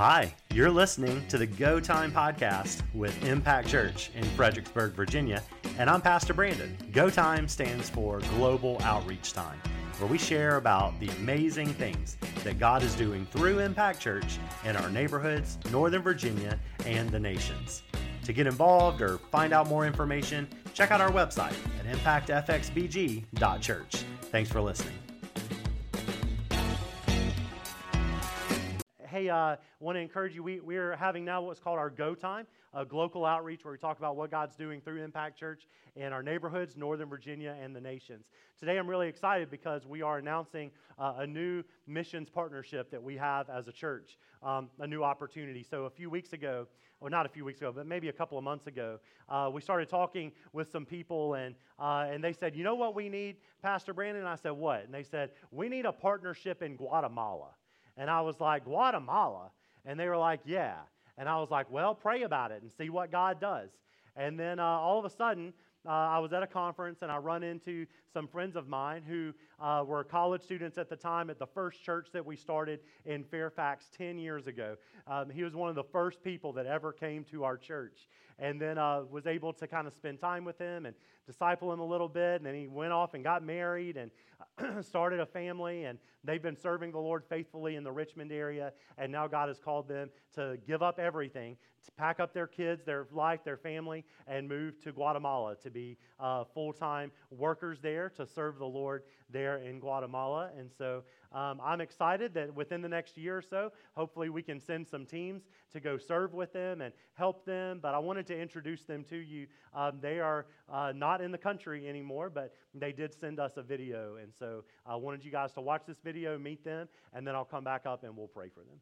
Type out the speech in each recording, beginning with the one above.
Hi, you're listening to the Go Time podcast with Impact Church in Fredericksburg, Virginia, and I'm Pastor Brandon. Go Time stands for Global Outreach Time, where we share about the amazing things that God is doing through Impact Church in our neighborhoods, Northern Virginia, and the nations. To get involved or find out more information, check out our website at impactfxbg.church. Thanks for listening. Hey, uh, want to encourage you. We, we're having now what's called our Go Time, a global outreach where we talk about what God's doing through Impact Church in our neighborhoods, Northern Virginia, and the nations. Today, I'm really excited because we are announcing uh, a new missions partnership that we have as a church, um, a new opportunity. So, a few weeks ago, or not a few weeks ago, but maybe a couple of months ago, uh, we started talking with some people, and, uh, and they said, You know what we need, Pastor Brandon? And I said, What? And they said, We need a partnership in Guatemala. And I was like, Guatemala? And they were like, Yeah. And I was like, Well, pray about it and see what God does. And then uh, all of a sudden, uh, I was at a conference and I run into some friends of mine who uh, were college students at the time at the first church that we started in Fairfax 10 years ago. Um, he was one of the first people that ever came to our church and then uh, was able to kind of spend time with him and disciple him a little bit. And then he went off and got married and started a family. And they've been serving the Lord faithfully in the Richmond area. And now God has called them to give up everything, to pack up their kids, their life, their family, and move to Guatemala to be uh, full time workers there to serve the Lord there in Guatemala. And so um, I'm excited that within the next year or so, hopefully we can send some teams to go serve with them and help them. But I wanted to introduce them to you. Um, they are uh, not in the country anymore, but they did send us a video. And so I wanted you guys to watch this video, meet them, and then I'll come back up and we'll pray for them.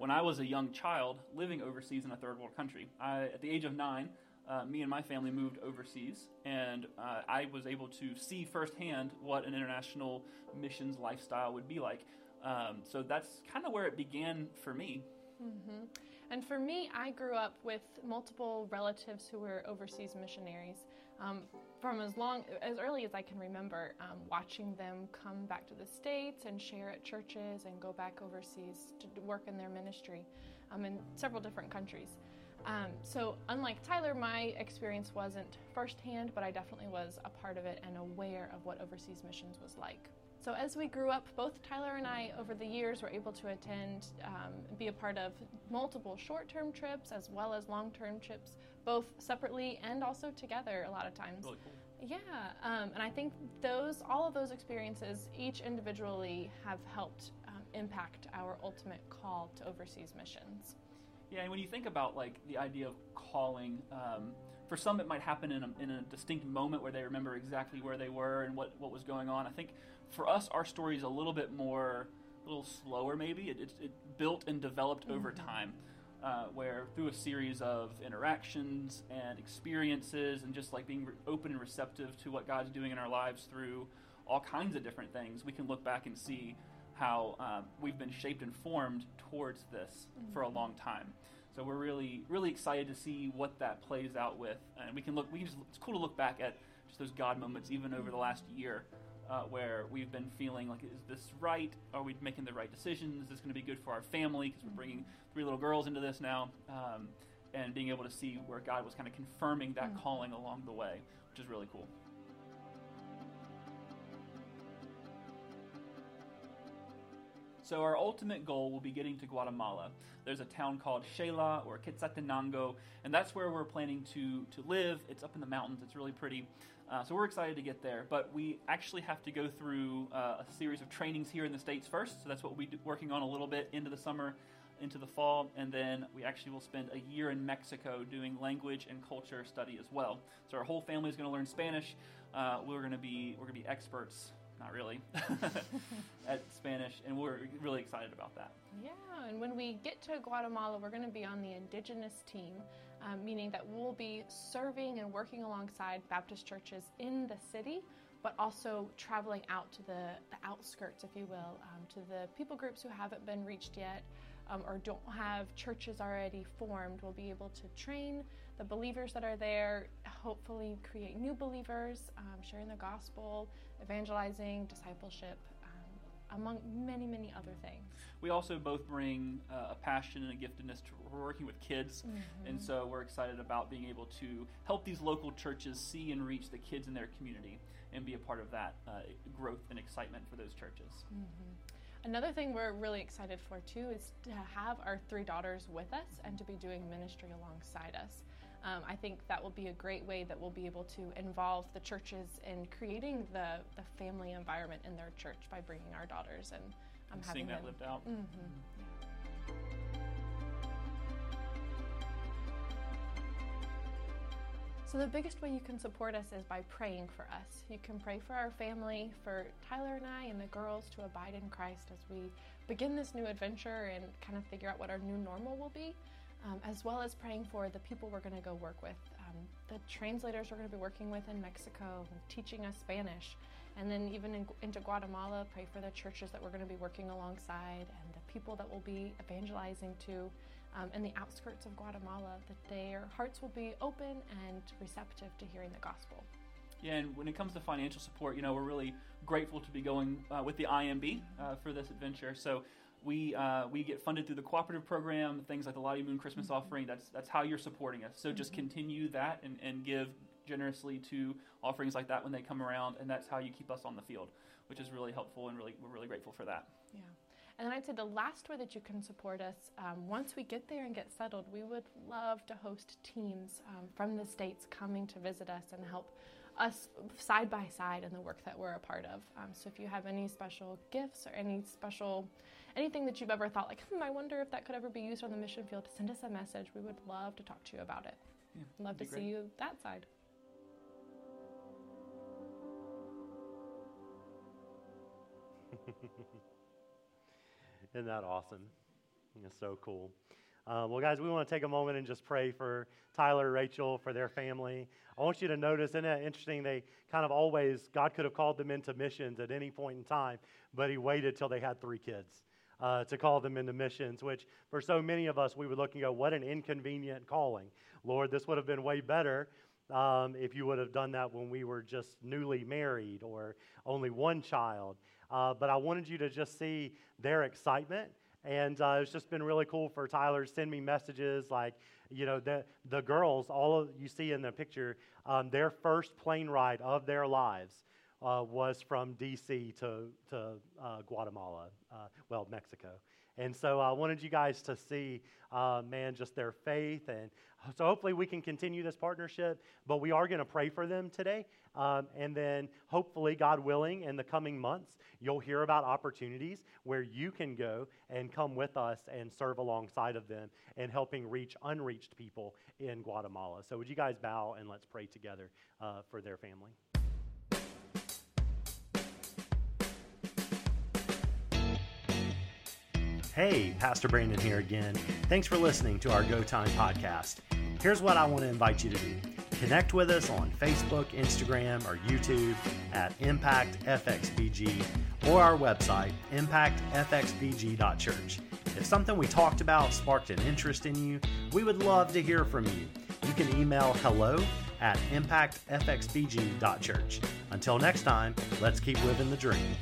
When I was a young child living overseas in a third world country. I, at the age of nine, uh, me and my family moved overseas, and uh, I was able to see firsthand what an international missions lifestyle would be like. Um, so that's kind of where it began for me. Mm-hmm. And for me, I grew up with multiple relatives who were overseas missionaries. Um, from as long as early as I can remember, um, watching them come back to the states and share at churches and go back overseas to work in their ministry um, in several different countries. Um, so, unlike Tyler, my experience wasn't firsthand, but I definitely was a part of it and aware of what overseas missions was like. So, as we grew up, both Tyler and I, over the years, were able to attend, um, be a part of multiple short term trips as well as long term trips both separately and also together a lot of times. Really cool. Yeah, um, and I think those, all of those experiences, each individually, have helped um, impact our ultimate call to overseas missions. Yeah, and when you think about like the idea of calling, um, for some it might happen in a, in a distinct moment where they remember exactly where they were and what, what was going on. I think for us, our story is a little bit more, a little slower maybe. It, it, it built and developed mm-hmm. over time uh, where through a series of interactions and experiences and just like being re- open and receptive to what God's doing in our lives through all kinds of different things, we can look back and see how um, we've been shaped and formed towards this mm-hmm. for a long time. So we're really, really excited to see what that plays out with, and we can look. We can just, it's cool to look back at just those God moments, even over the last year, uh, where we've been feeling like, is this right? Are we making the right decisions? Is this going to be good for our family? Because we're bringing three little girls into this now, um, and being able to see where God was kind of confirming that mm. calling along the way, which is really cool. So our ultimate goal will be getting to Guatemala. There's a town called Xela or Quetzaltenango, and that's where we're planning to, to live. It's up in the mountains. It's really pretty. Uh, so we're excited to get there, but we actually have to go through uh, a series of trainings here in the States first. So that's what we'll be working on a little bit into the summer, into the fall, and then we actually will spend a year in Mexico doing language and culture study as well. So our whole family is going to learn Spanish. Uh, we're going to be we're going to be experts not really, and we're really excited about that. Yeah, and when we get to Guatemala, we're going to be on the indigenous team, um, meaning that we'll be serving and working alongside Baptist churches in the city but also traveling out to the, the outskirts, if you will, um, to the people groups who haven't been reached yet um, or don't have churches already formed. We'll be able to train the believers that are there, hopefully create new believers, um, sharing the gospel, evangelizing, discipleship, among many, many other things. We also both bring uh, a passion and a giftedness to working with kids, mm-hmm. and so we're excited about being able to help these local churches see and reach the kids in their community and be a part of that uh, growth and excitement for those churches. Mm-hmm. Another thing we're really excited for too is to have our three daughters with us and to be doing ministry alongside us. Um, I think that will be a great way that we'll be able to involve the churches in creating the, the family environment in their church by bringing our daughters and, um, and seeing that them. lived out. Mm-hmm. Yeah. So, the biggest way you can support us is by praying for us. You can pray for our family, for Tyler and I and the girls to abide in Christ as we begin this new adventure and kind of figure out what our new normal will be um, as well as praying for the people we're going to go work with, um, the translators we're going to be working with in Mexico, teaching us Spanish, and then even in, into Guatemala, pray for the churches that we're going to be working alongside and the people that we'll be evangelizing to um, in the outskirts of Guatemala, that their hearts will be open and receptive to hearing the gospel. Yeah, and when it comes to financial support, you know, we're really grateful to be going uh, with the IMB uh, for this adventure. So we uh, we get funded through the cooperative program, things like the Lottie Moon Christmas mm-hmm. offering. That's that's how you're supporting us. So mm-hmm. just continue that and, and give generously to offerings like that when they come around, and that's how you keep us on the field, which is really helpful and really we're really grateful for that. Yeah. And then I'd say the last way that you can support us, um, once we get there and get settled, we would love to host teams um, from the States coming to visit us and help us side by side in the work that we're a part of. Um, so if you have any special gifts or any special anything that you've ever thought, like, hmm, I wonder if that could ever be used on the mission field, send us a message. We would love to talk to you about it. Yeah, love to see you that side. Isn't that awesome? It's so cool. Uh, well, guys, we want to take a moment and just pray for Tyler, Rachel, for their family. I want you to notice, isn't it interesting? They kind of always, God could have called them into missions at any point in time, but He waited till they had three kids uh, to call them into missions, which for so many of us, we would look and go, what an inconvenient calling. Lord, this would have been way better um, if you would have done that when we were just newly married or only one child. Uh, but I wanted you to just see their excitement. And uh, it's just been really cool for Tyler to send me messages like, you know, the, the girls, all of you see in the picture, um, their first plane ride of their lives uh, was from D.C. to, to uh, Guatemala, uh, well, Mexico. And so I wanted you guys to see, uh, man, just their faith. And so hopefully we can continue this partnership, but we are going to pray for them today. Um, and then hopefully, God willing, in the coming months, you'll hear about opportunities where you can go and come with us and serve alongside of them and helping reach unreached people in Guatemala. So would you guys bow and let's pray together uh, for their family? Hey, Pastor Brandon here again. Thanks for listening to our Go Time podcast. Here's what I want to invite you to do connect with us on Facebook, Instagram, or YouTube at ImpactFXBG or our website, impactfxbg.church. If something we talked about sparked an interest in you, we would love to hear from you. You can email hello at impactfxbg.church. Until next time, let's keep living the dream.